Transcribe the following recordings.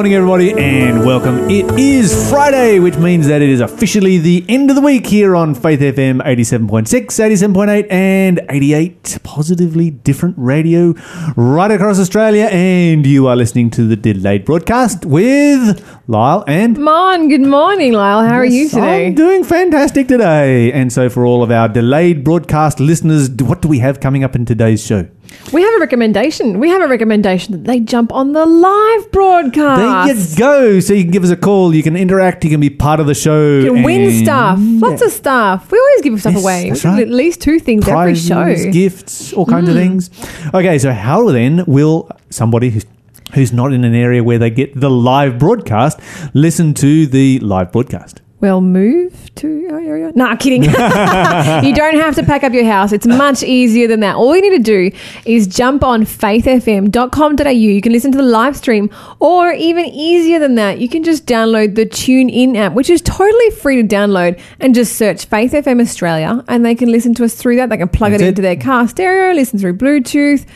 morning, everybody, and welcome. It is Friday, which means that it is officially the end of the week here on Faith FM 87.6, 87.8, and 88. Positively different radio right across Australia. And you are listening to the delayed broadcast with Lyle and. Mon, good morning, Lyle. How are you today? I'm doing fantastic today. And so, for all of our delayed broadcast listeners, what do we have coming up in today's show? We have a recommendation. We have a recommendation that they jump on the live broadcast. There you go. So you can give us a call. You can interact. You can be part of the show. You can win stuff. Lots of stuff. We always give stuff Yes, away. right. At least two things Prizes, every show. Gifts, all kinds of mm. things. Okay, so how then will somebody who's who's not in an area where they get the live broadcast listen to the live broadcast? Well, move to oh, our area. Nah, kidding. you don't have to pack up your house. It's much easier than that. All you need to do is jump on faithfm.com.au. You can listen to the live stream, or even easier than that, you can just download the TuneIn app, which is totally free to download, and just search Faith FM Australia, and they can listen to us through that. They can plug it it. into their car stereo, listen through Bluetooth.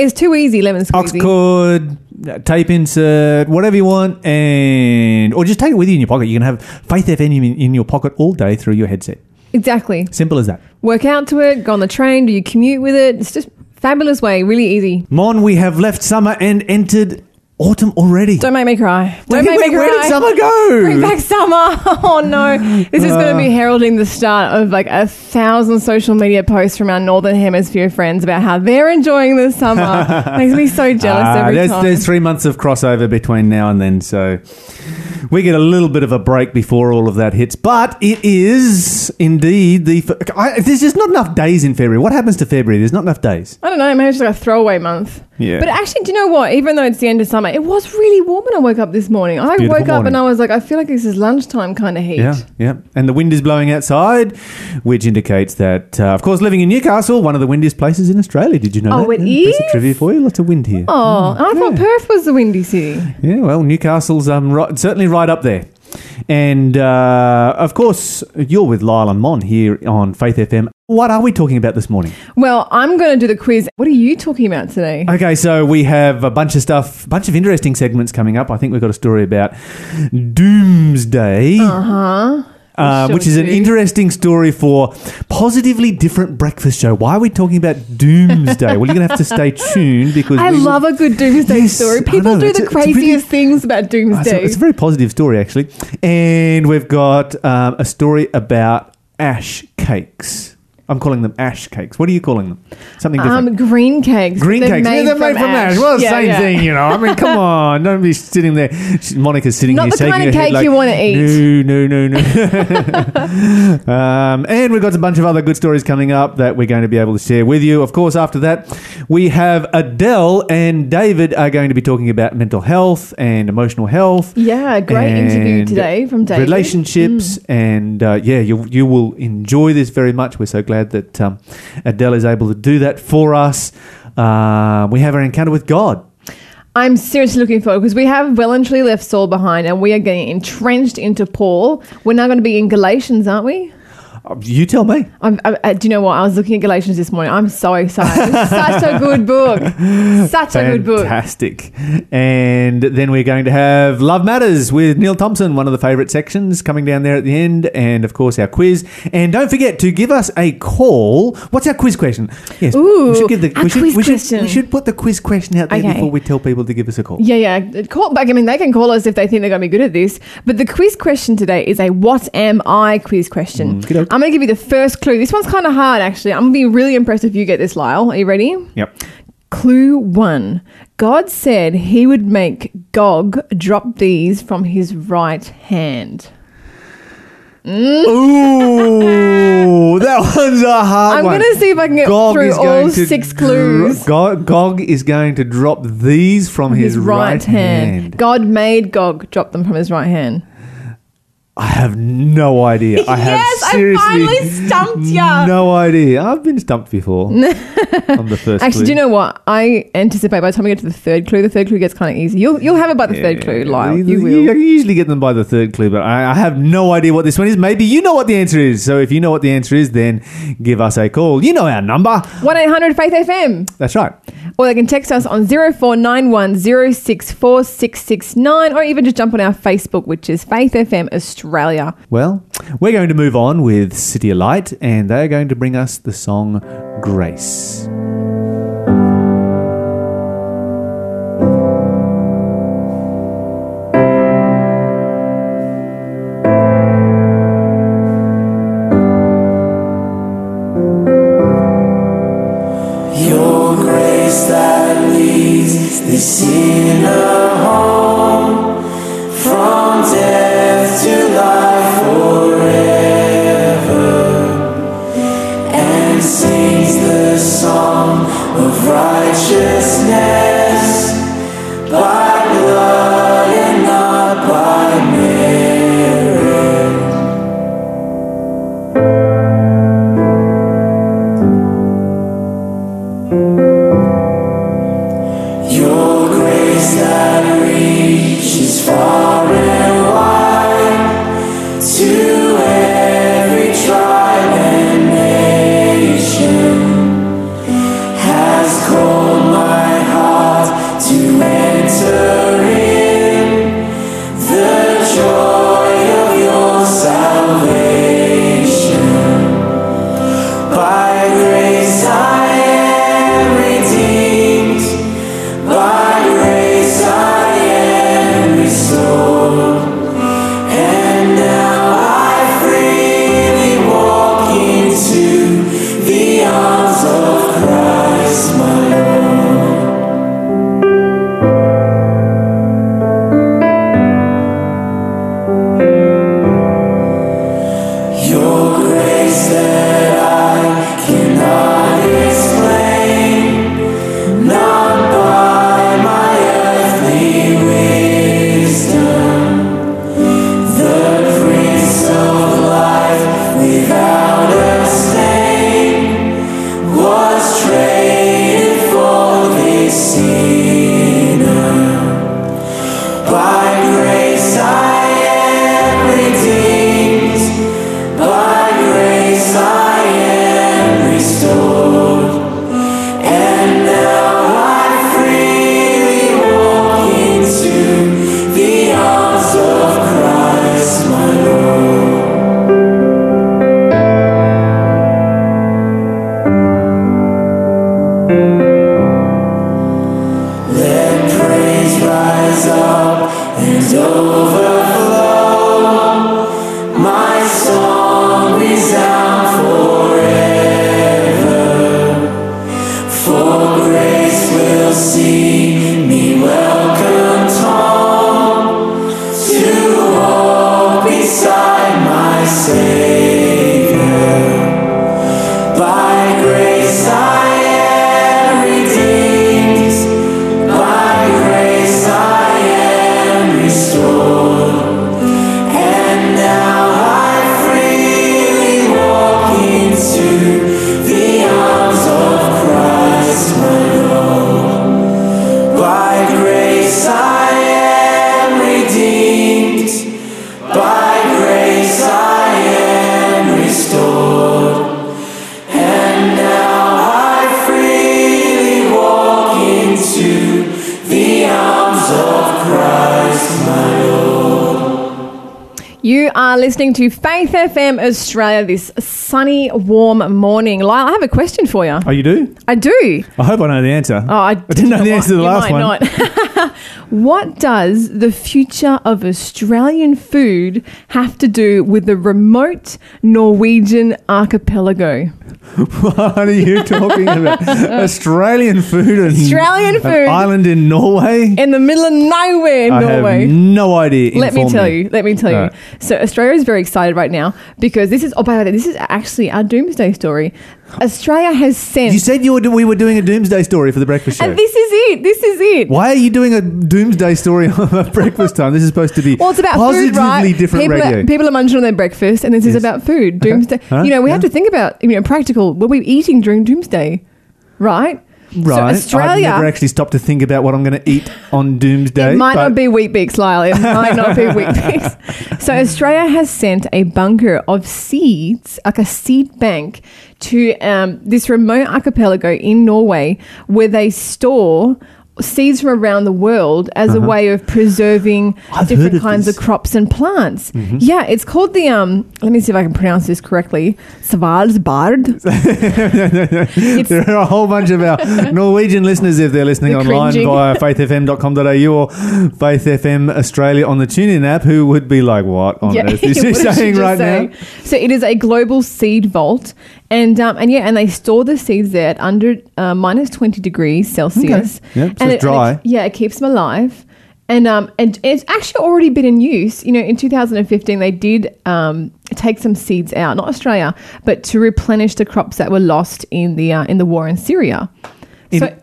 It's too easy, lemon squeezy. cord, uh, tape insert, whatever you want, and or just take it with you in your pocket. You can have Faith FM in, in your pocket all day through your headset. Exactly. Simple as that. Work out to it, go on the train, do you commute with it? It's just fabulous way, really easy. Mon, we have left summer and entered autumn already. Don't make me cry. Don't Where- make me cry. where did summer go? Bring back summer. Oh no. This is going to Uh. be heralding the start of like a thousand social media posts from our Northern Hemisphere friends about how they're enjoying the summer. Makes me so jealous Ah, every there's, time. there's three months of crossover between now and then, so we get a little bit of a break before all of that hits. But it is indeed the. I, there's just not enough days in February. What happens to February? There's not enough days. I don't know, maybe it's like a throwaway month. Yeah. But actually, do you know what? Even though it's the end of summer, it was really warm when I woke up this morning. I woke up morning. and I was like, I feel like this is lunchtime kind of heat. Yeah, yeah. And the wind is blowing outside, which indicates that, uh, of course, living in Newcastle, one of the windiest places in Australia. Did you know Oh, that? it Yeah, is? trivia for you. Lots of wind here. Oh, I thought Perth was the windy city. Yeah, well, Newcastle's um, right, certainly right up there. And uh, of course, you're with Lyle and Mon here on Faith FM. What are we talking about this morning? Well, I'm going to do the quiz. What are you talking about today? Okay, so we have a bunch of stuff, a bunch of interesting segments coming up. I think we've got a story about Doomsday. Uh huh. Uh, Sure which is an do. interesting story for positively different breakfast show. Why are we talking about Doomsday? well, you're going to have to stay tuned because I we will- love a good doomsday Yes, story. People do the a- a pretty- craziest things about Oh, It's a, doomsday. it's a very positive story, actually. And we've got um, a story about ash cakes. I'm calling them ash cakes. What are you calling them? Something different. um, green cakes. Green They're cakes. yeah, they're made from ash. Well, Yeah, same yeah. thing, you know. I mean, come on. Don't be sitting there. Monica's sitting Not here the shaking kind of cake like, you wanna eat. No, no, no, no. um, and we've got a bunch of other good stories coming up that we're going to be able to share with you. Of course, after that, we have Adele and David are going to be talking about mental health and emotional health. Yeah, great interview today from David. Mm. Relationships and uh, yeah, you you will enjoy this very much. We're so glad that um, Adele is able to do that for us. Uh, we have our encounter with God. I'm seriously looking forward because we have well and truly left Saul behind and we are getting entrenched into Paul. We're now going to be in Galatians, aren't we? Uh, You tell me. I'm, I, I- do you know what? I was looking at Galatians this morning. I'm so excited. Such a good book. Such a good book. Fantastic. And then we're going to have Love Matters with Neil Thompson, one of the favourite sections coming down there at the end. And of course, our quiz. And don't forget to give us a call. What's our quiz question? Yes. Ooh, we should give the we should, quiz we should, question. we should put the quiz question out there Okay. before we tell people to give us a call. Yeah, yeah. Call back. I mean, they can call us if they think they're going to be good at this. But the quiz question today is a "What am I?" quiz question. Mm, good. I'm going to give you the first clue. This one's kind of hard, actually. I'm going to be really impressed if you get this, Lyle. Are you ready? Yep. Clue one: God said He would make Gog drop these from His right hand. Mm. Ooh, that one's a hard one. I'm going to see if I can get Gog through all six clues. Gog, Gog is going to drop these from his, His right, hand. God made Gog drop them from his right hand. I have no idea. I have yes, I finally stumped ya. no idea. I've been stumped before on the first. Actually, clue. do you know what? I anticipate by the time we get to the third clue, the third clue gets kind of easy. You'll you'll have it by the third clue, Lyle. You, You will. you usually get them by the third clue, but I, I have no idea what this one is. Maybe you know what the answer is. So if you know what the answer is, then give us a call. You know our number. One eight hundred Faith FM. That's right. Or they can text us on 0491 064669 or even just jump on our Facebook, which is Faith FM Australia. Well, we're going to move on with City of Light, and they're going to bring us the song Grace. Your this listening to Faith FM Australia this sunny, warm morning. Lyle, I have a question for you. Oh, you do? I do. I hope I know the answer. Oh, I, didn't know the answer to the you last might one. Not. what does the future of Australian food have to do with the remote Norwegian archipelago? What are you talking about? Australian food and Australian an food. island in Norway? In the middle of nowhere in I Norway. have no idea. Let me tell you. Let me tell you. So Australia is very excited right now because this is. Oh, by the way, this is actually our doomsday story. Australia has sent. You said you were, we were doing a doomsday story for the breakfast show. and this is it. This is it. Why are you doing a doomsday story on breakfast time? This is supposed to be Well, it's about positively food, right? different people, radio. Are, people are munching on their breakfast, and this is about food. Doomsday. Huh? You know, we have to think about you know practical. What we're eating during doomsday, right? Right. I've Australia- never actually stopped to think about what I'm going to eat on Doomsday. It might not be Weet-Bix, Lyle. It might not be Weet-Bix. So Australia has sent a bunker of seeds, like a seed bank, to um, this remote archipelago in Norway, where they store seeds from around the world as a way of preserving Uh-huh. I've different of kinds this. Mm-hmm. of crops and plants. Yeah, it's called the um. Let me see if I can pronounce this correctly. Svalbard. it's There are a whole bunch of our Norwegian listeners, if they're listening They're online cringing. via faithfm.com.au or Faith FM Australia on the TuneIn app, who would be like, what on earth is she what did she saying right say? now? So it is a global seed vault, and um, and yeah, and they store the seeds there at under uh, minus twenty degrees Celsius. Okay. Yep, so and it's it- dry. it- yeah, it keeps them alive. And um and it's actually already been in use. You know, in 2015 they did um take some seeds out, not Australia, but to replenish the crops that were lost in the uh, in the war in Syria. In- so,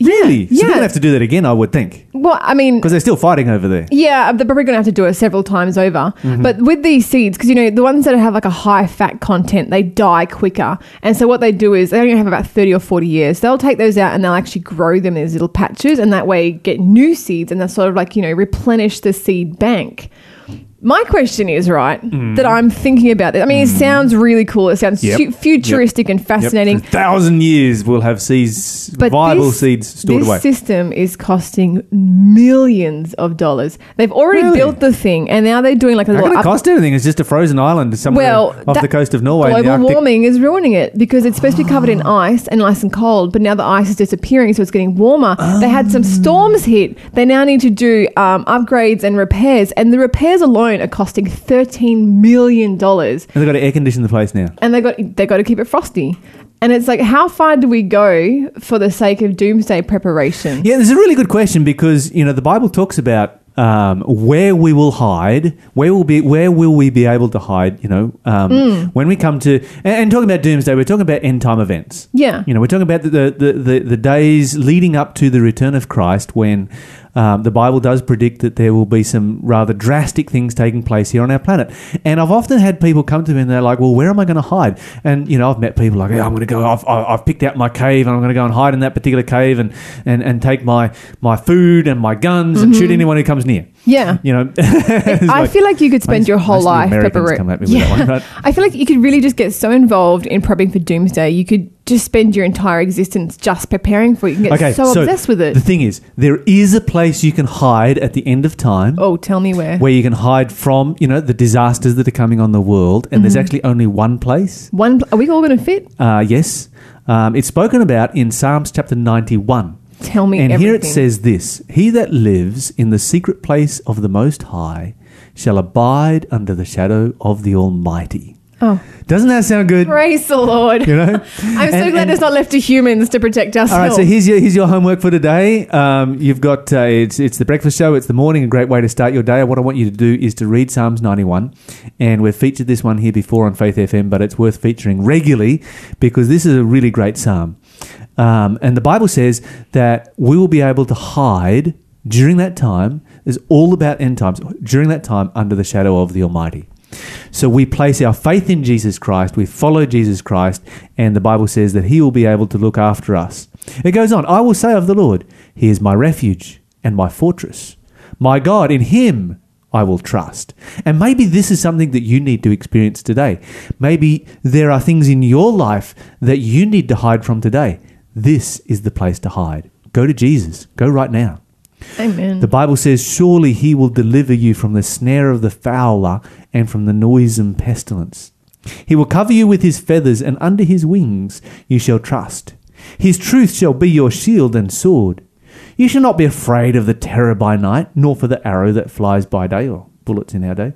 Really? So they're yeah. to have to do that again, I would think. well, I mean, Because they're still fighting over there. Yeah, they're probably going to have to do it several times over. Mm-hmm. But with these seeds, because you know the ones that have like a high fat content, they die quicker. And so what they do is they only have about thirty or forty years. They'll take those out and they'll actually grow them in these little patches, and that way get new seeds, and they'll sort of like you know replenish the seed bank. My question is right Mm. that I'm thinking about this. I mean, it sounds really cool. It sounds Yep. fu- futuristic and Yep. fascinating. For a thousand years, we'll have seeds, But viable this- seeds stored this away. This system is costing millions of dollars. They've already Really? built the thing, and now they're doing like a How little up- cost anything? It's just a frozen island somewhere well, off that- the coast of Norway. Global Arctic. warming is ruining it because it's supposed to be covered in ice and nice and cold, but now the ice is disappearing, so it's getting warmer. They had some storms hit. They now need to do um, upgrades and repairs, and the repairs alone are costing thirteen million dollars. And they've got to air condition the place now. And they got they got to keep it frosty. And it's like, how far do we go for the sake of doomsday preparation? Yeah, this is a really good question because you know the Bible talks about um, where we will hide, where will be, where will we be able to hide? You know, um, Mm. when we come to and, and talking about doomsday, we're talking about end time events. Yeah. You know, we're talking about the, the, the, the days leading up to the return of Christ when um, the Bible does predict that there will be some rather drastic things taking place here on our planet. And I've often had people come to me and they're like, well, where am I going to hide? And, you know, I've met people like, yeah, I'm going to go, I've, I've I've picked out my cave and I'm going to go and hide in that particular cave and, and, and take my, my food and my guns and shoot anyone who comes near. Yeah. You know, I feel like you could spend your whole life Americans prepara- come at me with one, I feel like you could really just get so involved in prepping for doomsday. You could just spend your entire existence just preparing for it. You can get Okay, so, obsessed with it. The thing is, there is a place you can hide at the end of time. oh, tell me where. where you can hide from, you know, the disasters that are coming on the world. And there's Mm-hmm. actually only one place. One, are we all going to fit? Uh, yes. Um, it's spoken about in Psalms chapter 91. Tell me and everything. here it says this He that lives in the secret place of the Most High shall abide under the shadow of the Almighty. Oh, Doesn't that sound good? praise the Lord. You know? I'm so And- glad and- it's not left to humans to protect us. All right, so here's your here's your homework for today. Um, you've got uh, it's it's the breakfast show. It's the morning, a great way to start your day. What I want you to do is to read Psalms 91, and we've featured this one here before on Faith FM, but it's worth featuring regularly because this is a really great psalm. Um, and the Bible says that we will be able to hide during that time. Is all about end times during that time under the shadow of the Almighty. So we place our faith in Jesus Christ, we follow Jesus Christ, and the Bible says that He will be able to look after us. It goes on I will say of the Lord, He is my refuge and my fortress. My God, in Him I will trust. And maybe this is something that you need to experience today. Maybe there are things in your life that you need to hide from today. This is the place to hide. Go to Jesus. Go right now. Amen. The Bible says, Surely he will deliver you from the snare of the fowler and from the noisome pestilence. He will cover you with his feathers, and under his wings you shall trust. His truth shall be your shield and sword. You shall not be afraid of the terror by night, nor for the arrow that flies by day, or bullets in our day,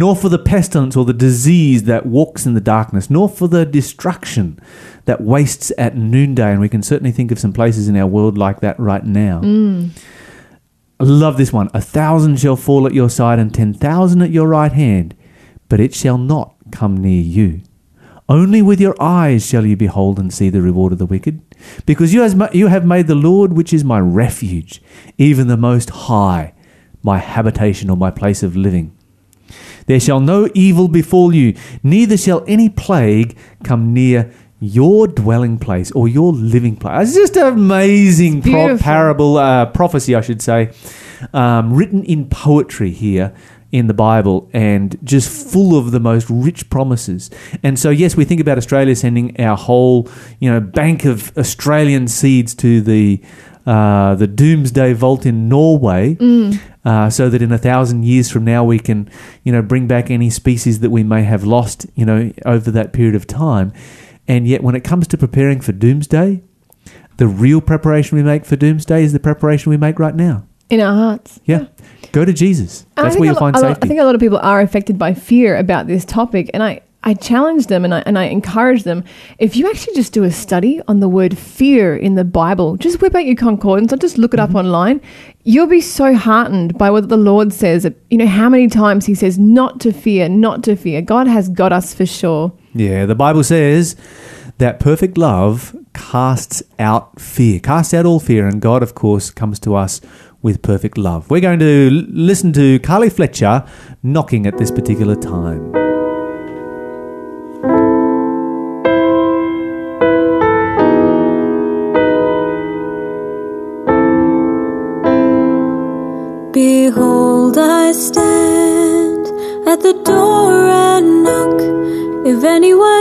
nor for the pestilence or the disease that walks in the darkness, nor for the destruction that wastes at noonday. And we can certainly think of some places in our world like that right now. Mm. I love this one. A thousand shall fall at your side and ten thousand at your right hand, but it shall not come near you. Only with your eyes shall you behold and see the reward of the wicked, because you, you have made the Lord, which is my refuge, even the Most High, my habitation or my place of living. There shall no evil befall you, neither shall any plague come near your dwelling place or your living place. It's just an amazing pro- parable, uh, prophecy, I should say, um, written in poetry here in the Bible and just full of the most rich promises. And so, yes, we think about Australia sending our whole, you know, bank of Australian seeds to the uh, the Doomsday Vault in Norway, uh, so that in a thousand years from now we can, you know, bring back any species that we may have lost, you know, over that period of time. And yet, when it comes to preparing for Doomsday, the real preparation we make for Doomsday is the preparation we make right now. in our hearts. Yeah. Go to Jesus. That's where you'll find lot- safety. I think a lot of people are affected by fear about this topic, and I, I challenge them and I, and I encourage them. If you actually just do a study on the word fear in the Bible, just whip out your concordance or just look it Mm-hmm. up online, you'll be so heartened by what the Lord says. You know, how many times He says, not to fear, not to fear. God has got us for sure. Yeah, the Bible says that perfect love casts out fear, casts out all fear, and God, of course, comes to us with perfect love. We're going to listen to Carly Fletcher knocking at this particular time. Stand at the door and knock. If anyone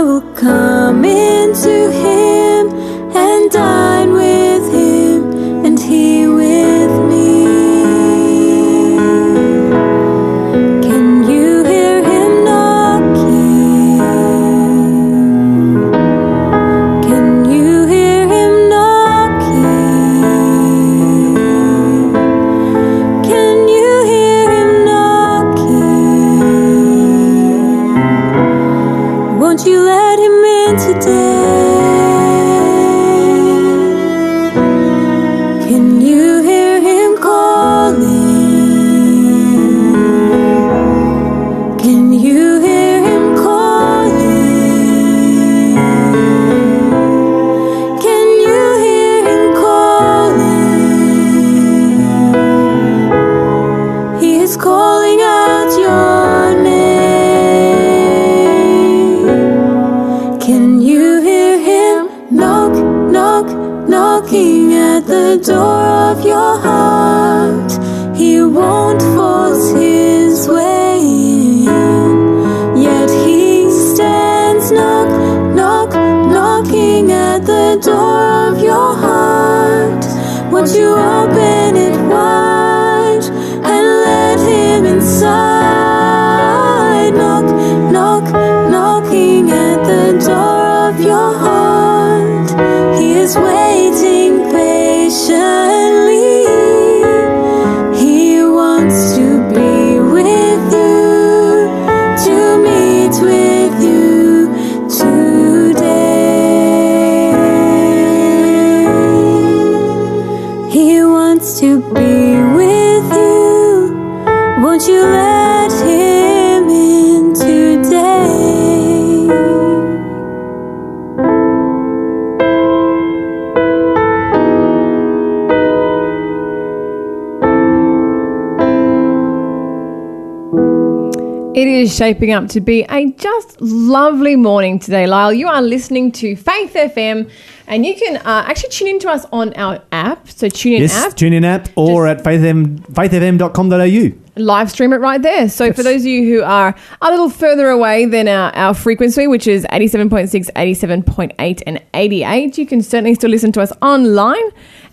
I will come into him and dine shaping up to be a just lovely morning today, Lyle. You are listening to Faith FM, and you can uh, actually tune in to us on our app. So tune in Yes, app, tune in app or at faithfm, faithfm.com.au. live stream it right there. So for those of you who are a little further away than our, our frequency, which is 87.6, 87.8, and 88, you can certainly still listen to us online.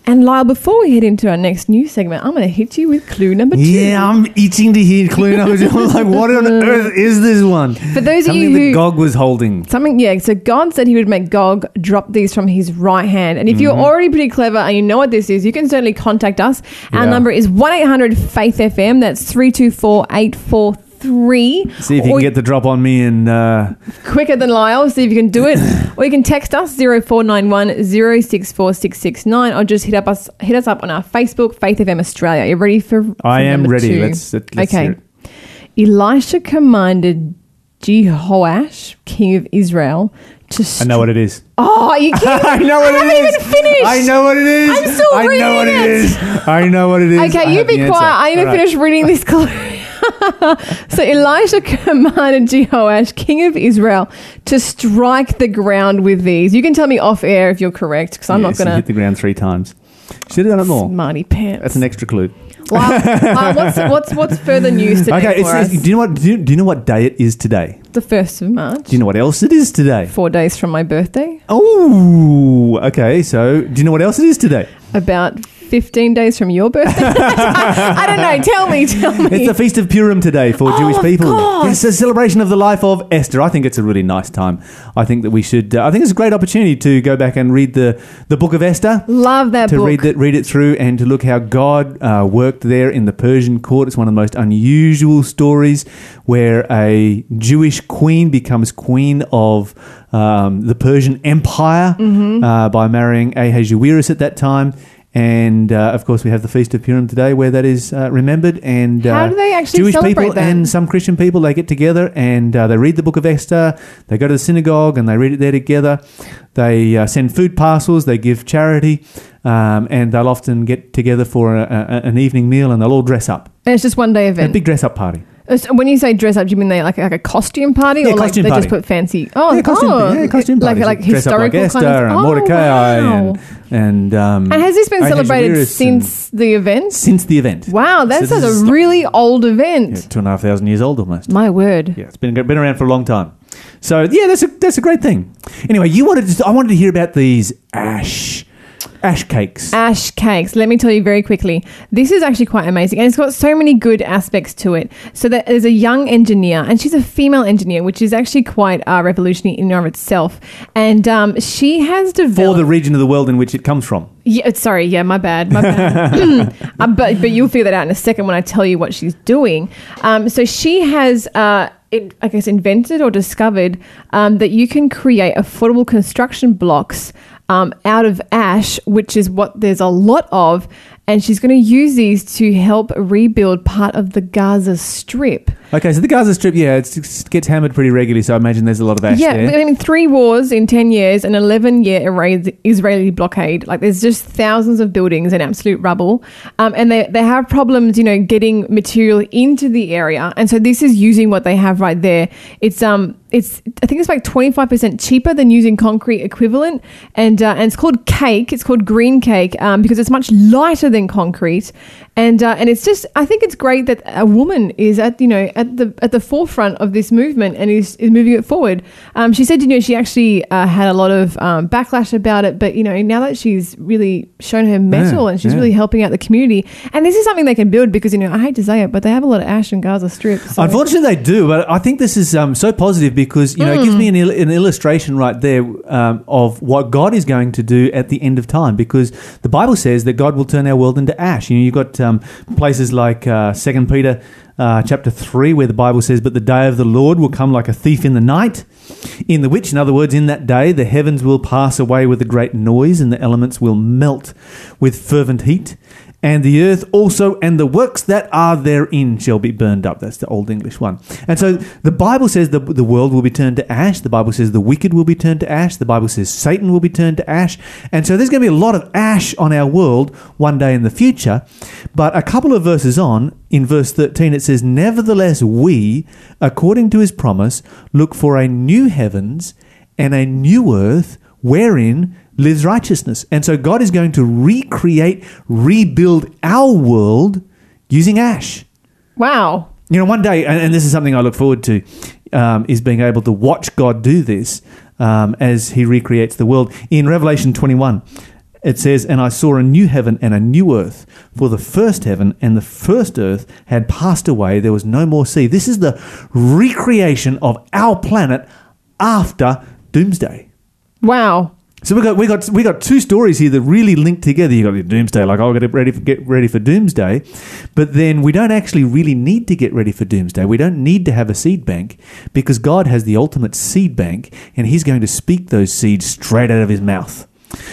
And Lyle, before we head into our next news segment, I'm going to hit you with clue number two. Yeah, I'm itching to hear clue number two. I'm like, what on earth is this one? For those of Something you who Gog was holding. Something, yeah. So God said He would make Gog drop these from His right hand. And if you're mm-hmm. already pretty clever and you know what this is, you can certainly contact us. Our Yeah. number is one eight hundred Faith FM. That's three two four eight four three. See if you can get the drop on me and uh, quicker than Lyle. See if you can do it, or you can text us 0491 064669 or just hit up us hit us up on our Facebook Faith FM Australia. You ready for? I am ready. two? Let's- let's okay. Elisha commanded Jehoash, king of Israel, to. I know what it is. Oh, you kidding? I know what I it haven't even finished. I know what it is. I'm still I know what it is. I know what it is. I Okay, you be quiet. answer. I All right. finish reading this clue. so Elisha commanded Jehoash, king of Israel, to strike the ground with these. You can tell me off air if you're correct, because I'm Yes, not going to hit the ground three times. Should have done it more. Smarty pants. That's an extra clue. What's, what's, what's further news today Okay, for it's, us? do you know what? Do you, do you know what day it is today? the 1st of March. Do you know what else it is today? Four days from my birthday. Oh, okay. So, do you know what else it is today? About 15 days from your birthday. I don't know. Tell me. Tell me. It's the Feast of Purim today for Oh, Jewish people. It's a celebration of the life of Esther. I think it's a really nice time. I think that we should. Uh, I think it's a great opportunity to go back and read the, the book of Esther. Love that to book. read it, read it through, and to look how God uh, worked there in the Persian court. It's one of the most unusual stories where a Jewish queen becomes queen of um, the Persian Empire Mm-hmm. uh, by marrying Ahasuerus at that time. And uh, of course, we have the Feast of Purim today, where that is uh, remembered. And uh, How do they actually Jewish celebrate people that? and some Christian people they get together and uh, they read the Book of Esther. They go to the synagogue and they read it there together. They uh, send food parcels. They give charity, um, and they'll often get together for a, a, an evening meal and they'll all dress up. And it's just one day event, A big dress up party. So when you say dress up, do you mean they like like a costume party, Yeah, or like costume they party. just put fancy? Oh, yeah, costume, oh, yeah, costume like parties. like dress up like historical Esther kind of. and oh, Mordecai wow. and and um, And has this been celebrated since the event? since the event? Wow, that's So this a really old event. Yeah, two and a half thousand years old almost. My word. Yeah, it's been been around for a long time. So yeah, that's a that's a great thing. Anyway, you wanted to, I wanted to hear about these ash ash cakes. Ash cakes. Let me tell you very quickly. This is actually quite amazing, and it's got so many good aspects to it. So that there's a young engineer, and she's a female engineer, which is actually quite uh, revolutionary in and of itself. And um, she has developed for the region of the world in which it comes from. Yeah, sorry. Yeah, my bad. My bad. uh, but but you'll figure that out in a second when I tell you what she's doing. Um, so she has, uh, it, I guess, invented or discovered um, that you can create affordable construction blocks um, out of ash, which is what there's a lot of. And she's going to use these to help rebuild part of the Gaza Strip. Okay, so the Gaza Strip, yeah, it's, it gets hammered pretty regularly, so I imagine there's a lot of ash Yeah, there. I mean, three wars in 10 years, an 11 year Israeli blockade. Like, there's just thousands of buildings and absolute rubble. Um, and they, they have problems, you know, getting material into the area. And so, this is using what they have right there. It's, um, it's, I think it's like 25% cheaper than using concrete equivalent. And, uh, and it's called cake. It's called green cake um, because it's much lighter than concrete. And, uh, and it's just, I think it's great that a woman is at, you know, at the, at the forefront of this movement and is, is moving it forward. Um, she said, you know, she actually uh, had a lot of um, backlash about it, but, you know, now that she's really shown her mettle Yeah, and she's yeah. really helping out the community, and this is something they can build because, you know, I hate to say it, but they have a lot of ash and Gaza Strip. So. Unfortunately, they do, but I think this is um, so positive because you know it gives me an, il- an illustration right there um, of what God is going to do at the end of time. Because the Bible says that God will turn our world into ash. You know, you've got um, places like uh, Second Peter uh, chapter three, where the Bible says, "But the day of the Lord will come like a thief in the night." In the which, in other words, in that day, the heavens will pass away with a great noise, and the elements will melt with fervent heat. And the earth also and the works that are therein shall be burned up. That's the Old English one. And so the Bible says the, the world will be turned to ash. The Bible says the wicked will be turned to ash. The Bible says Satan will be turned to ash. And so there's going to be a lot of ash on our world one day in the future. But a couple of verses on, in verse 13, it says, Nevertheless, we, according to his promise, look for a new heavens and a new earth wherein lives righteousness. And so God is going to recreate, rebuild our world using ash. Wow. You know, one day, and, and this is something I look forward to, um, is being able to watch God do this um, as He recreates the world. In Revelation 21, it says, And I saw a new heaven and a new earth, for the first heaven and the first earth had passed away. There was no more sea. This is the recreation of our planet after doomsday. Wow. So we got we got we got two stories here that really link together. You got the doomsday, like oh, get ready for get ready for doomsday, but then we don't actually really need to get ready for doomsday. We don't need to have a seed bank because God has the ultimate seed bank, and He's going to speak those seeds straight out of His mouth.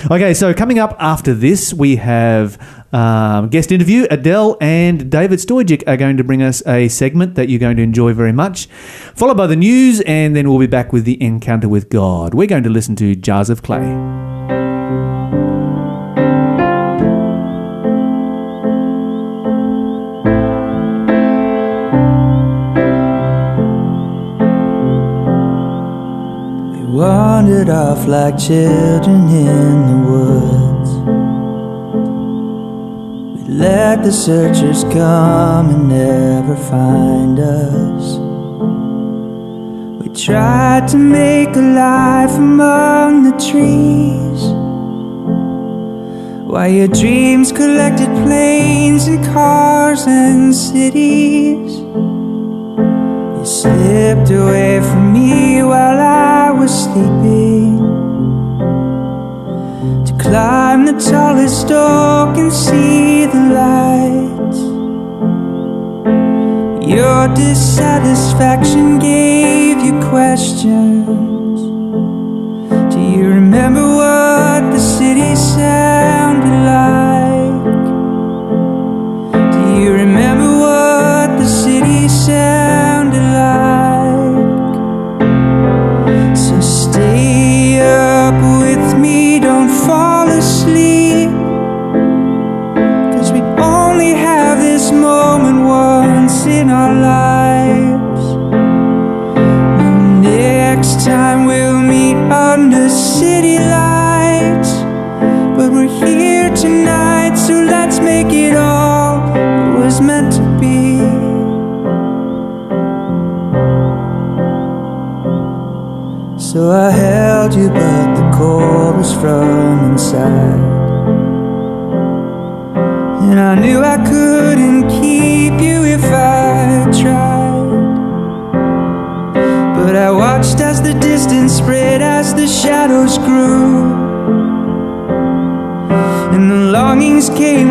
Okay, so coming up after this, we have um, guest interview. Adele and David Stojic are going to bring us a segment that you're going to enjoy very much, followed by the news, and then we'll be back with the encounter with God. We're going to listen to Jars of Clay. Wandered off like children in the woods. We let the searchers come and never find us. We tried to make a life among the trees. While your dreams collected planes and cars and cities. You slipped away from me sleeping. To climb the tallest oak and see the light. Your dissatisfaction gave you questions. Do you remember what the city sounded like? Do you remember what the city sounded held you, but the cold was from inside. And I knew I couldn't keep you if I tried. But I watched as the distance spread, as the shadows grew. And the longings came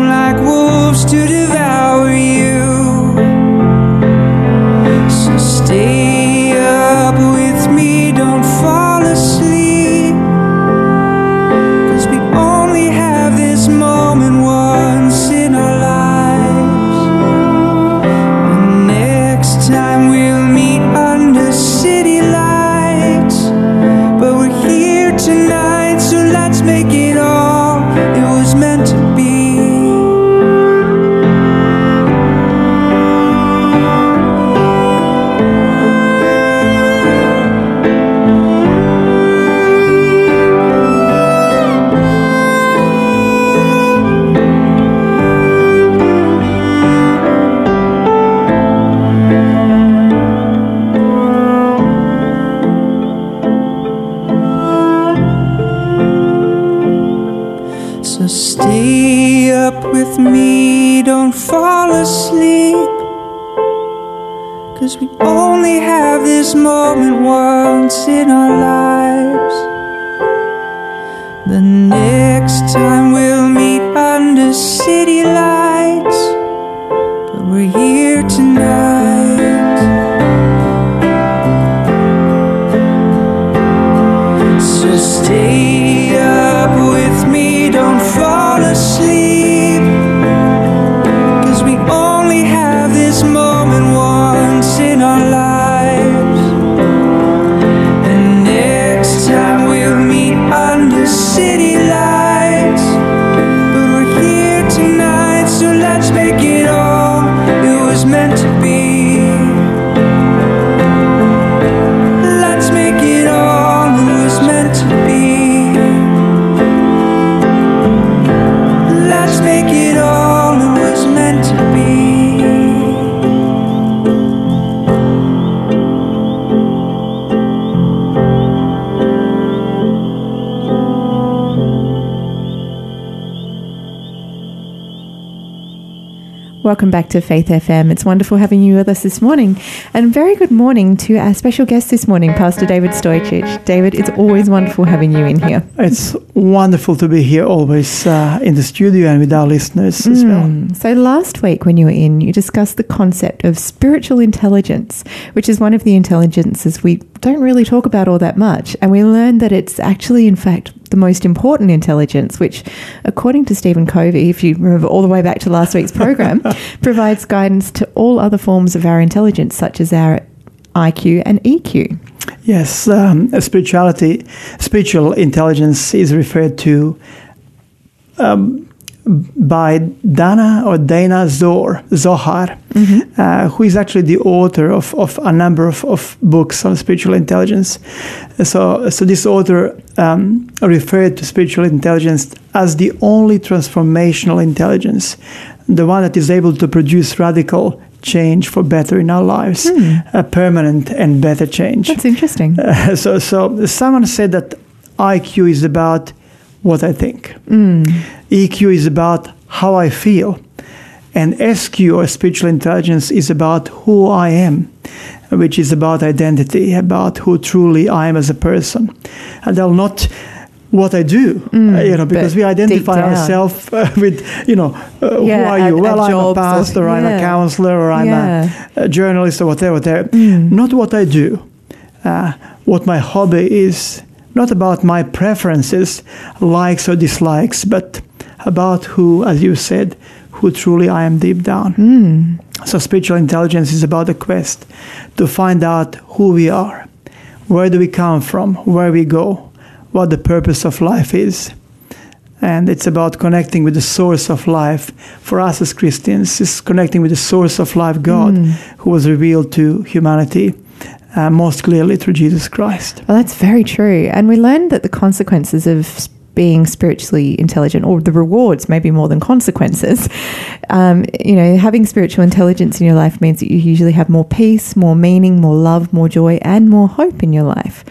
Welcome back to Faith FM. It's wonderful having you with us this morning. And very good morning to our special guest this morning, Pastor David Stojcic. David, it's always wonderful having you in here. It's wonderful to be here always uh, in the studio and with our listeners as well. Mm. So, last week when you were in, you discussed the concept of spiritual intelligence, which is one of the intelligences we don't really talk about all that much. And we learned that it's actually, in fact, the most important intelligence, which, according to Stephen Covey, if you remember all the way back to last week's program, provides guidance to all other forms of our intelligence, such as our IQ and EQ. Yes, um, spirituality, spiritual intelligence is referred to um, by Danah or Danah Zor, Zohar, uh, who is actually the author of, of a number of, of books on spiritual intelligence. So, so this author um, referred to spiritual intelligence as the only transformational intelligence, the one that is able to produce radical change for better in our lives, a permanent and better change. That's interesting. Uh, so, so someone said that IQ is about what I think. EQ is about how I feel. And SQ or spiritual intelligence is about who I am, which is about identity, about who truly I am as a person. And I'll not what I do, uh, you know, because we identify ourselves uh, with, you know, uh, who are you? our- well, I'm a jobs or- pastor, I'm a counselor, or I'm Yeah. a, a journalist, or whatever, whatever. Not what I do, uh, what my hobby is, not about my preferences, likes or dislikes, but about who, as you said, who truly I am deep down. So, spiritual intelligence is about the quest to find out who we are, where do we come from, where we go, what the purpose of life is. And it's about connecting with the source of life. For us as Christians, it's connecting with the source of life, God, who was revealed to humanity uh, most clearly through Jesus Christ. Well, that's very true. And we learned that the consequences of being spiritually intelligent, or the rewards, maybe more than consequences, um, you know, having spiritual intelligence in your life means that you usually have more peace, more meaning, more love, more joy, and more hope in your life,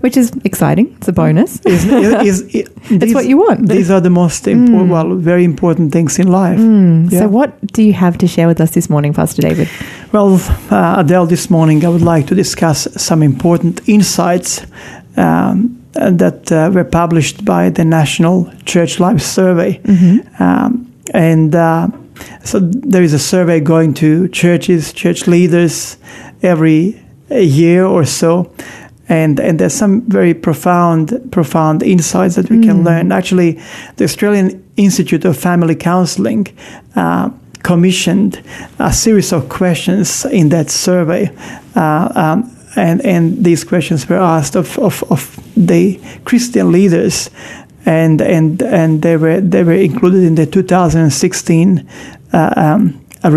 which is exciting. It's a bonus. Is, is, is, It's what you want. These are the most important, well, very important things in life. Yeah. So, what do you have to share with us this morning, Pastor David? Well, uh, Adele, this morning I would like to discuss some important insights um, that uh, were published by the National Church Life Survey. Um, and uh, so there is a survey going to churches, church leaders every year or so. And, and there's some very profound profound insights that we can learn. Actually, the Australian Institute of Family Counselling uh, commissioned a series of questions in that survey. Uh, um, and, and these questions were asked of, of, of the Christian leaders, and, and, and they, were, they were included in the 2016 uh, um, a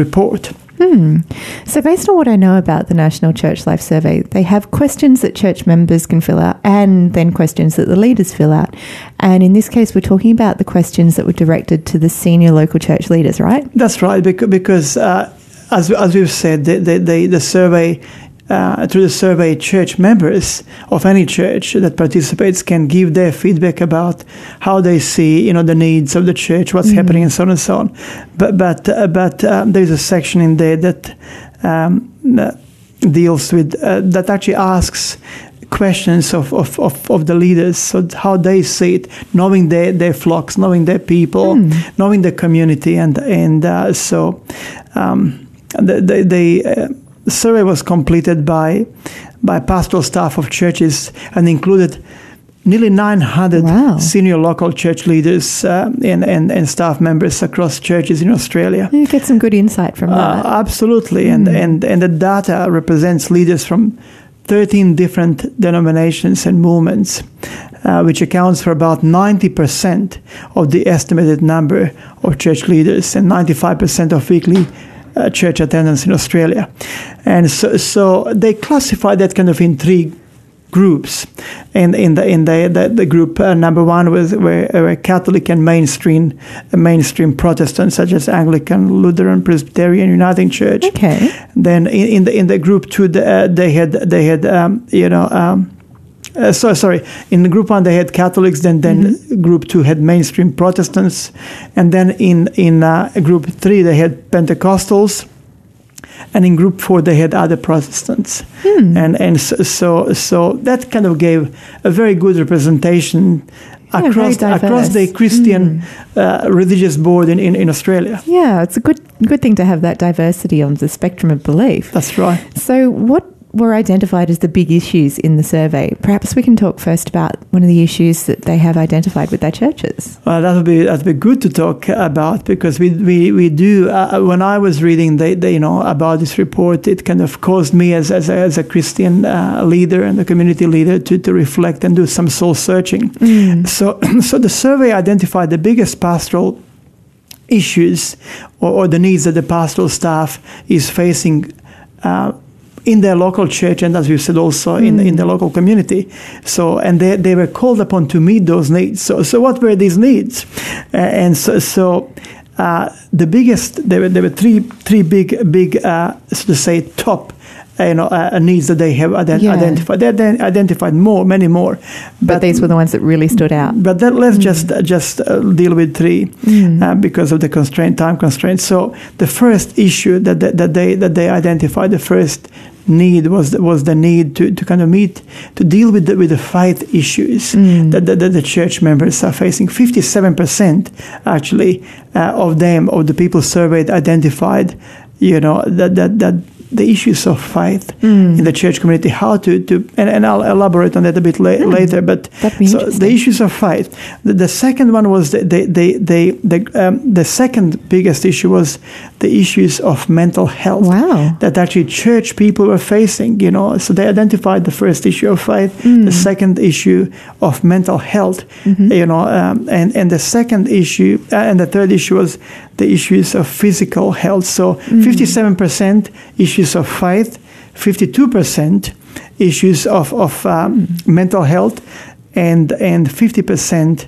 report. So, based on what I know about the National Church Life Survey, they have questions that church members can fill out and then questions that the leaders fill out. And in this case, we're talking about the questions that were directed to the senior local church leaders, right? That's right, because, because uh, as, as we've said, the, the, the, the survey, uh, through the survey, church members of any church that participates can give their feedback about how they see, you know, the needs of the church, what's happening, and so on and so on. But but uh, but um, there's a section in there that um, that deals with uh, that actually asks questions of, of, of, of the leaders, so how they see it, knowing their, their flocks, knowing their people, knowing the community, and and uh, so um, the the, the uh, survey was completed by by pastoral staff of churches and included nearly 900 Wow. senior local church leaders uh, and, and, and staff members across churches in Australia. You get some good insight from Uh, that. absolutely, and, and and the data represents leaders from 13 different denominations and movements, uh, which accounts for about 90% of the estimated number of church leaders and 95% of weekly uh, church attendance in Australia. And so, so they classify that kind of in three groups, and in the in the the, the group uh, number one was were, were Catholic and mainstream uh, mainstream Protestants such as Anglican, Lutheran, Presbyterian, Uniting Church. Okay. Then in, in the in the group two, the, uh, they had they had um, you know. Um, uh, so sorry. In group one, they had Catholics. Then, then group two had mainstream Protestants, and then in in uh, group three they had Pentecostals, and in group four they had other Protestants. And and so, so so that kind of gave a very good representation very across across the. Christian uh, religious board in, in, in Australia. Yeah, it's a good good thing to have that diversity on the spectrum of belief. That's right. So, what were identified as the big issues in the survey? Perhaps we can talk first about one of the issues that they have identified with their churches. Well, that would be that would be good to talk about because we we, we do. Uh, when I was reading the, the you know about this report, it kind of caused me as as a, as a Christian uh, leader and a community leader to, to reflect and do some soul searching. So so the survey identified the biggest pastoral issues or, or the needs that the pastoral staff is facing. Uh, in their local church, and as you said, also in in the local community. So, and they, they were called upon to meet those needs. So, so what were these needs? Uh, and so, so uh, the biggest there were there were three three big big uh, so to say top. uh, You know, uh, needs that they have ident- Yeah. identified. They identified more, many more. But, these were the ones that really stood out. But let's just uh, just uh, deal with three uh, because of the constraint, time constraint. So the first issue that that, that they that they identified, the first need was was the need to, to kind of meet to deal with the, with the faith issues that, that, that the church members are facing. Fifty seven percent actually uh, of them of the people surveyed identified, you know that that that the issues of faith in the church community, how to, to and, and I'll elaborate on that a bit la- later. But so the issues of faith. The, the second one was the the the the, the, um, the second biggest issue was the issues of mental health. Wow. That actually church people were facing. You know, so they identified the first issue of faith, Mm. the second issue of mental health. Mm-hmm. You know, um, and and the second issue uh, and the third issue was the issues of physical health. So Mm. fifty-seven percent issues of faith, fifty-two percent issues of of um, mental health, and and fifty percent.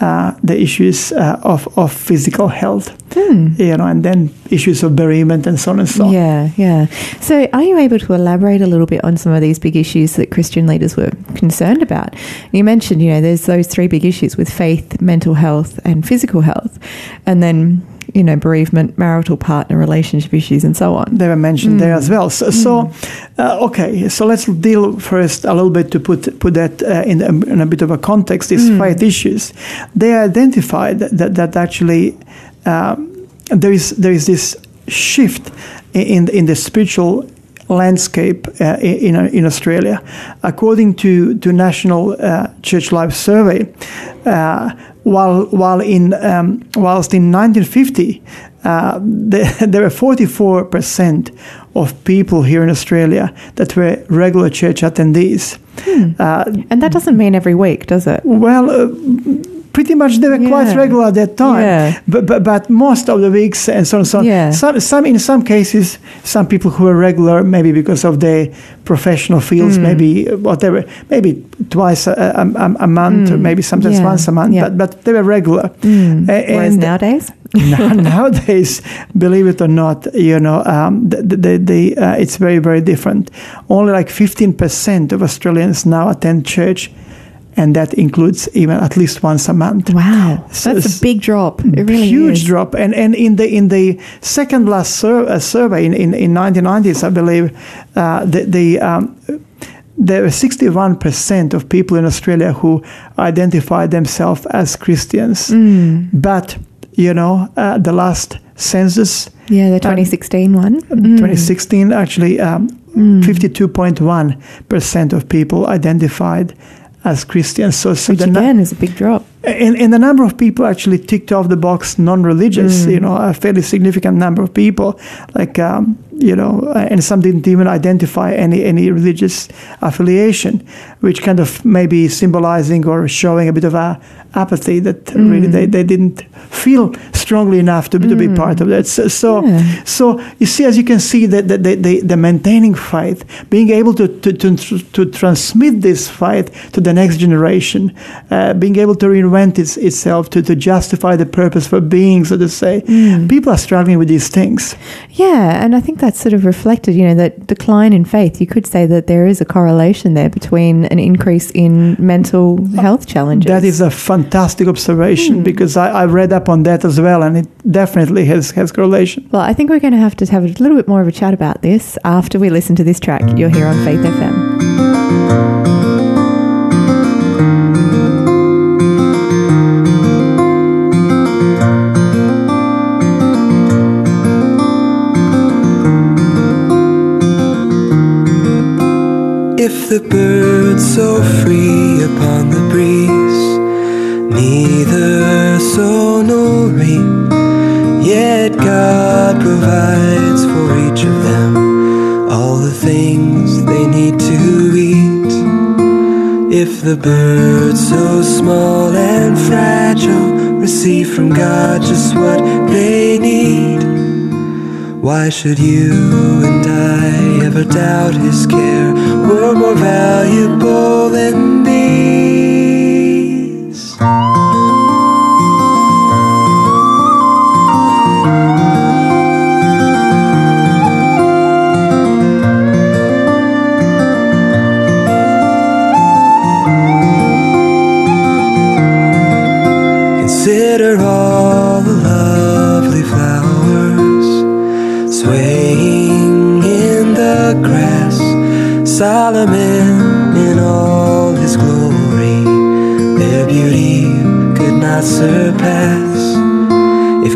Uh, the issues uh, of, of physical health, you know, and then issues of bereavement and so on and so on. Yeah, yeah. So, are you able to elaborate a little bit on some of these big issues that Christian leaders were concerned about? You mentioned, you know, there's those three big issues with faith, mental health, and physical health, and then, you know, bereavement, marital partner relationship issues, and so on. they were mentioned there as well. So, so uh, okay, so let's deal first a little bit to put put that uh, in, a, in a bit of a context. These five issues, they identified that that actually um, there is there is this shift in in the spiritual landscape uh, in in Australia, according to to National uh, Church Life Survey. Uh, while while in um, whilst in 1950 uh, there, there were 44 percent of people here in Australia that were regular church attendees. Uh, And that doesn't mean every week, does it? well, uh, pretty much they were quite regular at that time. Yeah. But, but but most of the weeks and so on and so on. Yeah. Some some in some cases, some people who were regular maybe because of their professional fields, Hmm. maybe uh, whatever, maybe twice a, a, a- a month or maybe sometimes. Yeah. once a month. Yeah. But but they were regular. Whereas and- nowadays, nowadays, believe it or not, you know, um, the, the, the, uh, it's very, very different. Only like 15% of Australians now attend church, and that includes even at least once a month. wow, So that's a big drop. It really huge is. drop. And and in the in the second last sur- uh, survey in, in, in 1990s, I believe, uh, the, the um, there were 61% of people in Australia who identified themselves as Christians. Mm. But, you know, uh, the last census, Yeah, the 2016 one. 2016, actually, um, 52.1% of people identified as Christians. So, so Which the again is a big drop. and, and a number of people actually ticked off the box non-religious. You know, a fairly significant number of people, like um, you know, uh, and some didn't even identify any any religious affiliation, which kind of maybe symbolizing or showing a bit of a apathy that really they, they didn't feel strongly enough to, be to be part of that. So, so, Yeah. so you see, as you can see, that the, the, the, maintaining faith, being able to, to, to, to transmit this faith to the next generation, uh, being able to reinvent its, itself, to, to justify the purpose for being, so to say. People are struggling with these things. Yeah, and I think that's sort of reflected, you know, that decline in faith. You could say that there is a correlation there between an increase in mental health challenges. That is a fantastic observation hmm. because I, I read up on that as well, and it definitely has, has correlation. Well, I think we're going to have to have a little bit more of a chat about this after we listen to this track. You're here on Faith FM. If the birds so free upon the breeze, neither sow nor reap, yet God provides for each of them all the things they need to eat. If the birds so small and fragile receive from God just what they need, why should you and I ever doubt his care? We're more valuable than these.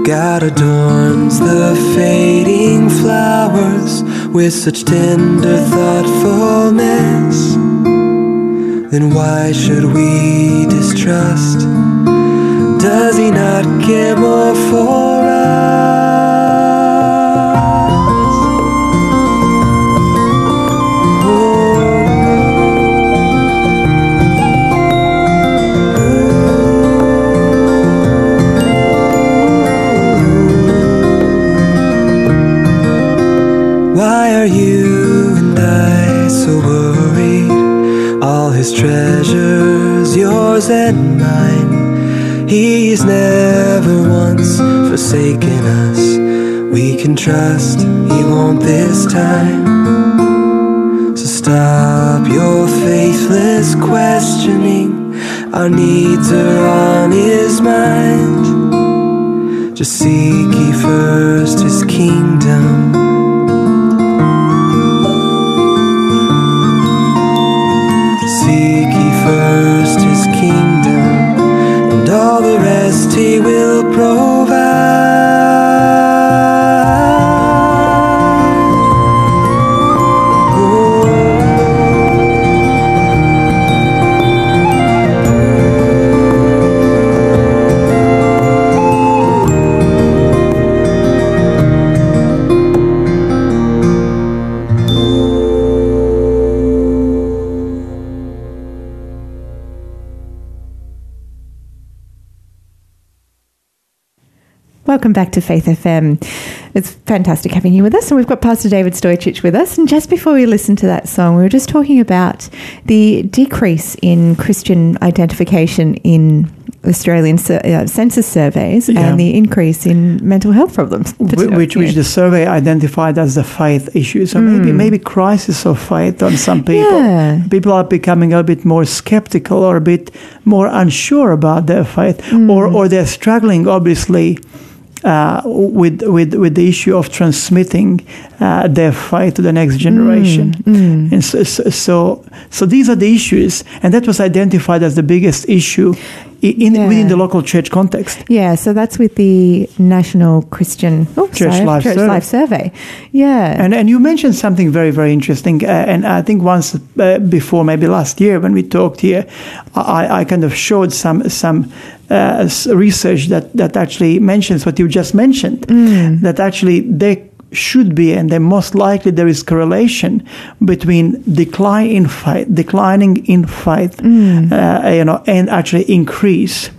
God adorns the fading flowers with such tender thoughtfulness, then why should we distrust? Does he not care more for us? So worried? All his treasures, yours and mine. He's never once forsaken us. We can trust he won't this time. So stop your faithless questioning. Our needs are on his mind. Just seek ye first his kingdom. Back to Faith FM. It's fantastic having you with us, and we've got Pastor David Stojcic with us. And just before we listen to that song, we were just talking about the decrease in Christian identification in Australian uh, census surveys Yeah. and the increase in mental health problems, which which the survey identified as the faith issue. So maybe maybe crisis of faith on some people. Yeah. People are becoming a bit more skeptical or a bit more unsure about their faith, or or they're struggling obviously. Uh, with with with the issue of transmitting uh, their faith to the next generation, and so, so so so these are the issues, and that was identified as the biggest issue in Yeah. within the local church context. Yeah, so that's with the National Christian oh, Church sorry, Life Church Survey. Life Survey. Yeah. And and you mentioned something very very interesting, uh, and I think once uh, before, maybe last year when we talked here, I, I kind of showed some some uh, research that that actually mentions what you just mentioned. That actually there should be, and then most likely there is correlation between decline in faith, declining in faith, uh, you know, and actually increase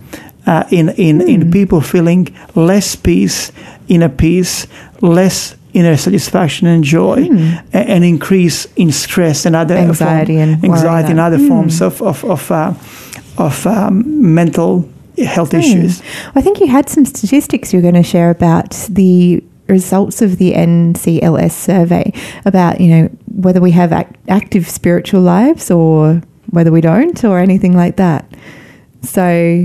uh, in in in people feeling less peace, inner peace, less inner satisfaction and joy, a- and increase in stress and other Anxiety form- and anxiety and other forms of of of, uh, of um, mental health hmm. issues. I think you had some statistics you were going to share about the results of the NCLS survey about, you know, whether we have act- active spiritual lives or whether we don't or anything like that. So,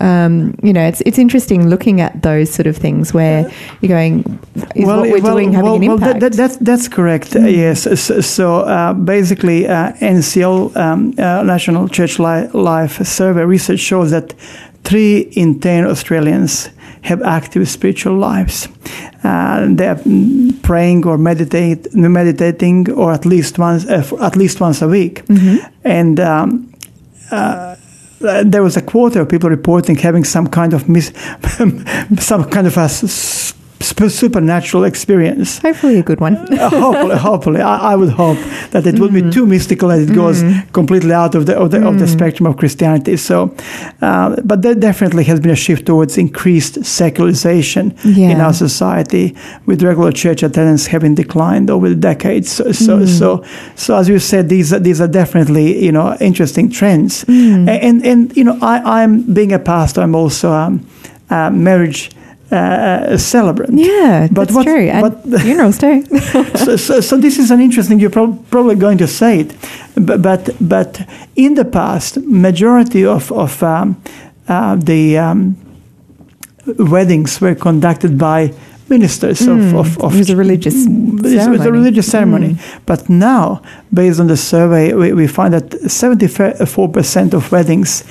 um, you know, it's it's interesting looking at those sort of things where you're going, is what we're doing having an well, impact? that, that's that's correct. uh, yes. So, so uh, basically, uh, NCL um, uh, National Church Li- Life Survey research shows that three in ten Australians have active spiritual lives. Uh, they're mm, praying or meditate, meditating, or at least once uh, at least once a week, and. Um, uh, Uh, there was a quarter of people reporting having some kind of mis- some kind of a supernatural experience. Hopefully, a good one. Uh, hopefully, hopefully, I, I would hope that it would be too mystical and it goes completely out of the of the, of the spectrum of Christianity. So, uh, but there definitely has been a shift towards increased secularization in our society, with regular church attendance having declined over the decades. So, so, so, so as you said, these are, these are definitely you know interesting trends. Mm. And and you know, I, I'm being a pastor. I'm also um, a marriage. Uh, celebrant. Yeah, But that's what- true. And but- funerals too. so, so, so this is an interesting. You're prob- probably going to say it, but but, but in the past, majority of of um, uh, the um, weddings were conducted by ministers of, of, of it was a religious It's, it's a ceremony. religious ceremony. But now, based on the survey, we, we find that 74% of weddings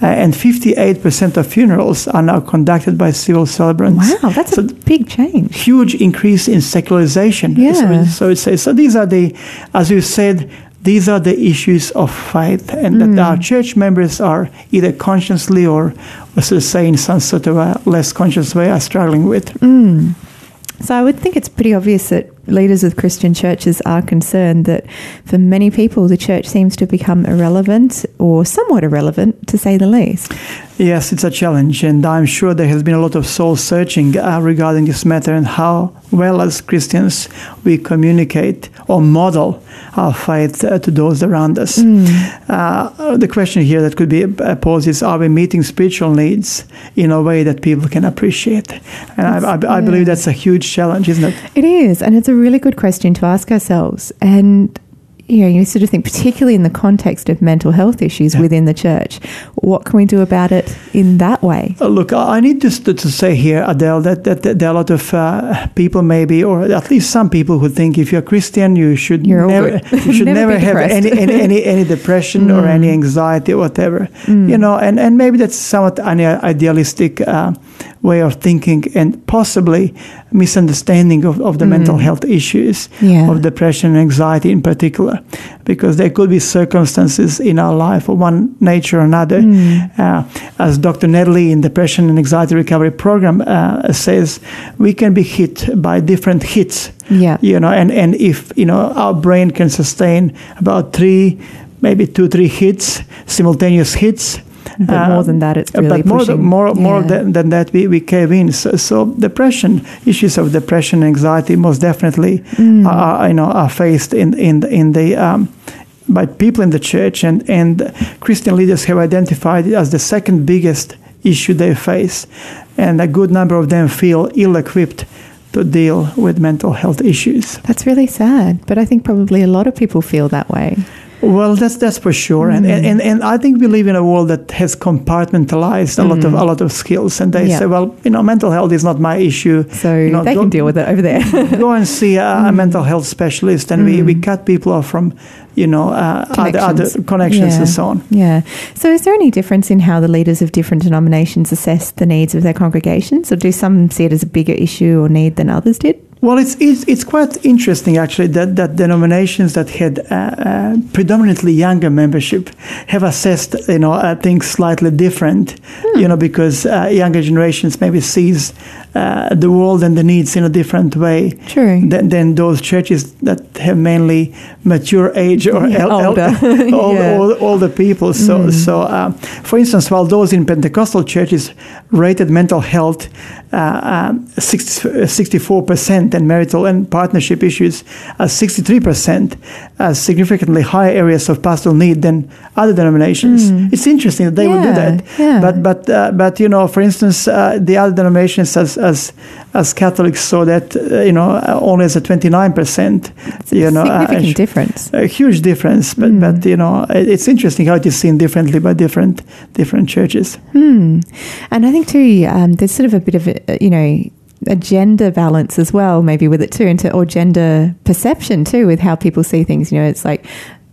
uh, and 58% of funerals are now conducted by civil celebrants. Wow, that's So a big change. huge increase in secularization. Yeah. So, so, it's, so these are the, as you said, these are the issues of faith, and Mm. that our church members are either consciously or, or so say, in some sort of a less conscious way, are struggling with. Mm. So I would think it's pretty obvious that leaders of Christian churches are concerned that for many people the church seems to become irrelevant or somewhat irrelevant to say the least. Yes, it's a challenge, and I'm sure there has been a lot of soul searching uh, regarding this matter and how well as Christians we communicate or model our faith uh, to those around us. Uh, the question here that could be uh, posed is Are we meeting spiritual needs in a way that people can appreciate? And I, I, I believe that's a huge challenge, isn't it? It is, and it's a really good question to ask ourselves. And you know, you sort of think, particularly in the context of mental health issues Yeah. within the church, what can we do about it in that way? Uh, Look, I need to, to say here, Adele, that, that, that there are a lot of uh, people, maybe, or at least some people, who think if you're Christian, you should You're never, you should Never never, have any, any, any, any depression or any anxiety or whatever. You know, and, and maybe that's somewhat an idealistic uh, way of thinking and possibly misunderstanding of, of the mental health issues Yeah. of depression and anxiety in particular, because there could be circumstances in our life of one nature or another. Uh, as Dr. Nedley in Depression and Anxiety Recovery Program uh, says, we can be hit by different hits. Yeah. You know, and, and if you know our brain can sustain about three, maybe two, three hits, simultaneous hits. But uh, more than that, it's really but more, pushing. than, more, more than, than that, we, we cave in. So, so depression, issues of depression, anxiety, most definitely, Mm. are, you know, are faced in in in the um, by people in the church, and and Christian leaders have identified it as the second biggest issue they face, and a good number of them feel ill-equipped to deal with mental health issues. That's really sad, but I think probably a lot of people feel that way. Well, that's that's for sure, and, and, mm. and and I think we live in a world that has compartmentalized a lot of mm. a lot of skills, and they Yeah. say, well, you know, mental health is not my issue. So you know, they go- can deal with it over there. go and see a, a mm. mental health specialist, and we, we cut people off from, you know, uh, other other Connections. connections Yeah. and so on. Yeah. So, is there any difference in how the leaders of different denominations assess the needs of their congregations, or do some see it as a bigger issue or need than others did? Well, it's, it's it's quite interesting actually that that denominations that had uh, uh, predominantly younger membership have assessed you know uh, things slightly different, you know, because uh, younger generations maybe sees uh, the world and the needs in a different way than, than those churches that have mainly mature age or Yeah, el- el- older. old, Yeah. Mm. old, older people. So so um, for instance, while those in Pentecostal churches rated mental health uh, um, 64 percent and marital and partnership issues as 63 percent, as significantly higher areas of pastoral need than other denominations. It's interesting that they would do Mm. That. yeah. But but uh, but you know, for instance, uh, the other denominations as as as Catholics saw that uh, you know uh, only as a 29 percent. You know, uh, Significant difference. a huge difference, but Hmm. but you know it- it's interesting how it is seen differently by different different churches. Hmm. And I think too, um, there's sort of a bit of a, you know a gender balance as well, maybe with it too, into or gender perception too, with how people see things. You know, it's like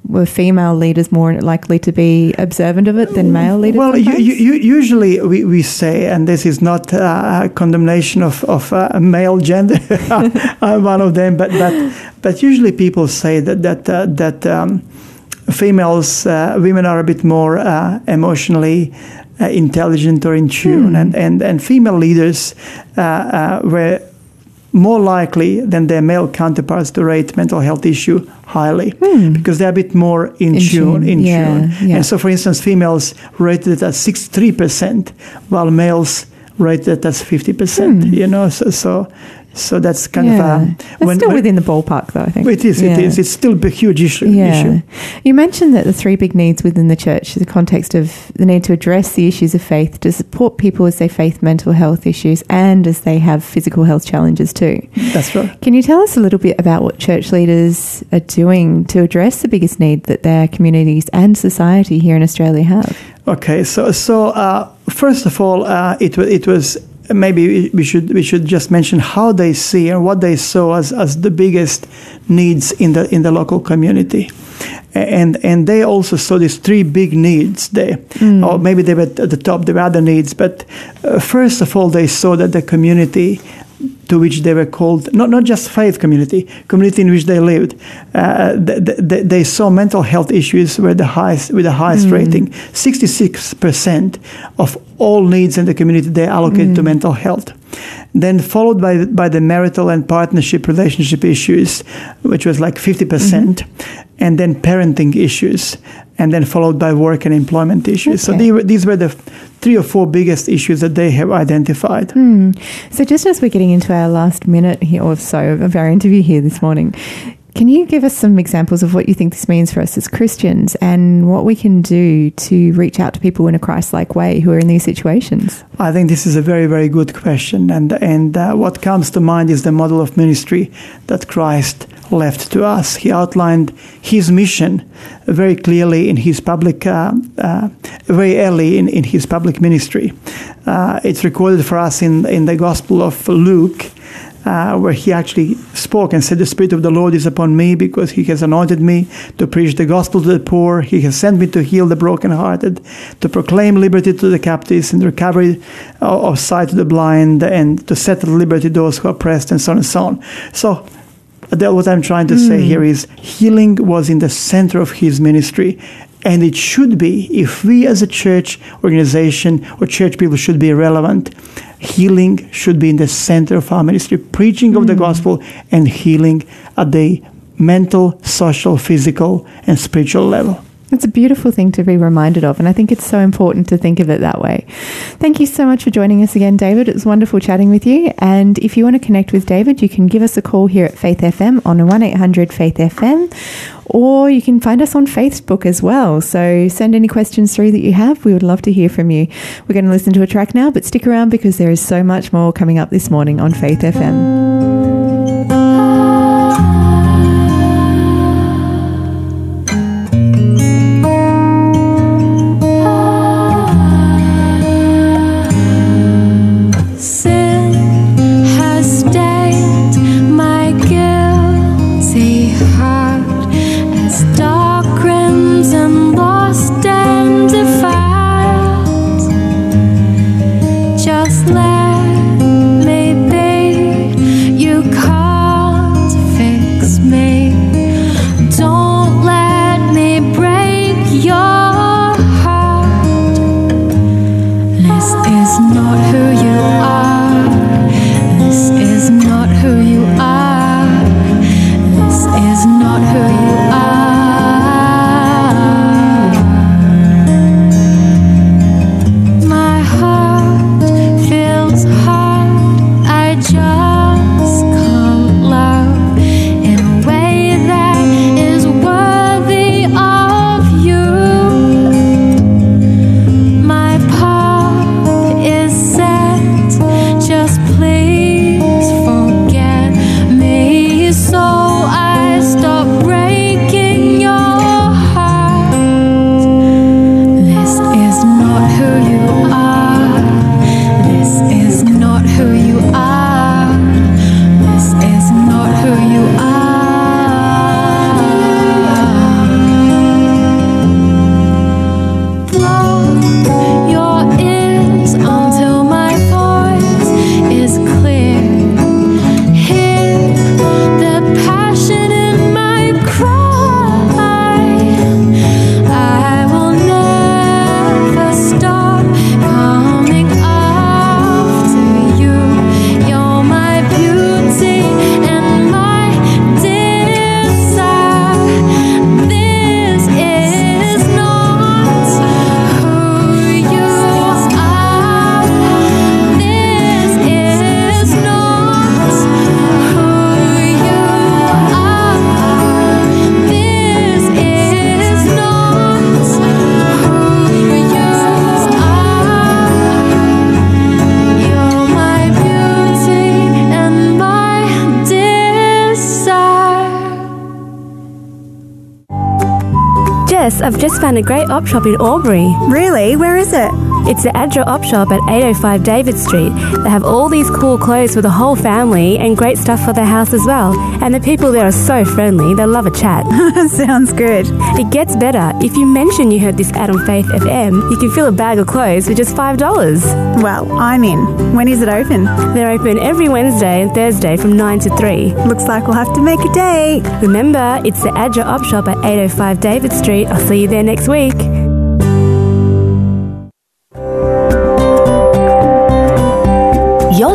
were female leaders more likely to be observant of it than male leaders? Well, you, you, usually we, we say, and this is not uh, a condemnation of of uh, male gender. I'm one of them, but but but usually people say that that uh, that. Um, Females, uh, women are a bit more uh, emotionally uh, intelligent or in tune, and, and, and female leaders uh, uh, were more likely than their male counterparts to rate mental health issue highly because they're a bit more in, In tune, tune, in yeah, tune. yeah. And so, for instance, females rated it at 63%, while males rated it as 50%, you know, so, so, so that's kind yeah. of a... That's still within the ballpark, though. I think it is, Yeah. it is. It's still a huge issue. Yeah. issue. You mentioned that the three big needs within the church, is the context of the need to address the issues of faith, to support people as they face mental health issues and as they have physical health challenges too. That's right. Can you tell us a little bit about what church leaders are doing to address the biggest need that their communities and society here in Australia have? Okay, so so uh, first of all, uh, it it was maybe we should we should just mention how they see and what they saw as, as the biggest needs in the in the local community. And and they also saw these three big needs there, or maybe they were at the top. There were other needs, but uh, first of all, they saw that the community to which they were called, not, not just faith community, community in which they lived. Uh, th- th- th- they saw mental health issues were the highest, with the highest mm. rating. 66% of all needs in the community they allocated to mm. mental health. Then followed by, by the marital and partnership relationship issues, which was like 50%, percent mm-hmm. and then parenting issues, and then followed by work and employment issues. So Okay. were, these were the three or four biggest issues that they have identified. Hmm. So, just as we're getting into our last minute here or so of our interview here this morning, can you give us some examples of what you think this means for us as Christians and what we can do to reach out to people in a Christ like way who are in these situations? I think this is a very, very good question, and and uh, what comes to mind is the model of ministry that Christ left to us. He outlined his mission very clearly in his public, uh, uh, very early in, in his public ministry. Uh, it's recorded for us in in the Gospel of Luke. Uh, where he actually spoke and said, The Spirit of the Lord is upon me because he has anointed me to preach the gospel to the poor. He has sent me to heal the brokenhearted, to proclaim liberty to the captives and recovery of sight to the blind, and to set at liberty those who are oppressed, and so on and so on. So, Adele, what I'm trying to say here is healing was in the center of his ministry. And it should be, if we as a church organization or church people should be relevant, healing should be in the center of our ministry. Preaching of the hmm. gospel and healing at the mental, social, physical, and spiritual level. It's a beautiful thing to be reminded of, and I think it's so important to think of it that way. Thank you so much for joining us again, David. It was wonderful chatting with you. And if you want to connect with David, you can give us a call here at Faith FM on 1 800 Faith FM, or you can find us on Facebook as well. So send any questions through that you have. We would love to hear from you. We're going to listen to a track now, but stick around because there is so much more coming up this morning on Faith FM. A great op shop in Albury. Really? Where is it? It's the ADRA Op Shop at 805 David Street. They have all these cool clothes for the whole family and great stuff for the house as well. And the people there are so friendly, they'll love a chat. Sounds good. It gets better. If you mention you heard this ad on Faith FM, you can fill a bag of clothes for just $5. Well, I'm in. When is it open? They're open every Wednesday and Thursday from 9 to 3. Looks like we'll have to make a date. Remember, it's the ADRA Op Shop at 805 David Street. I'll see you there next week.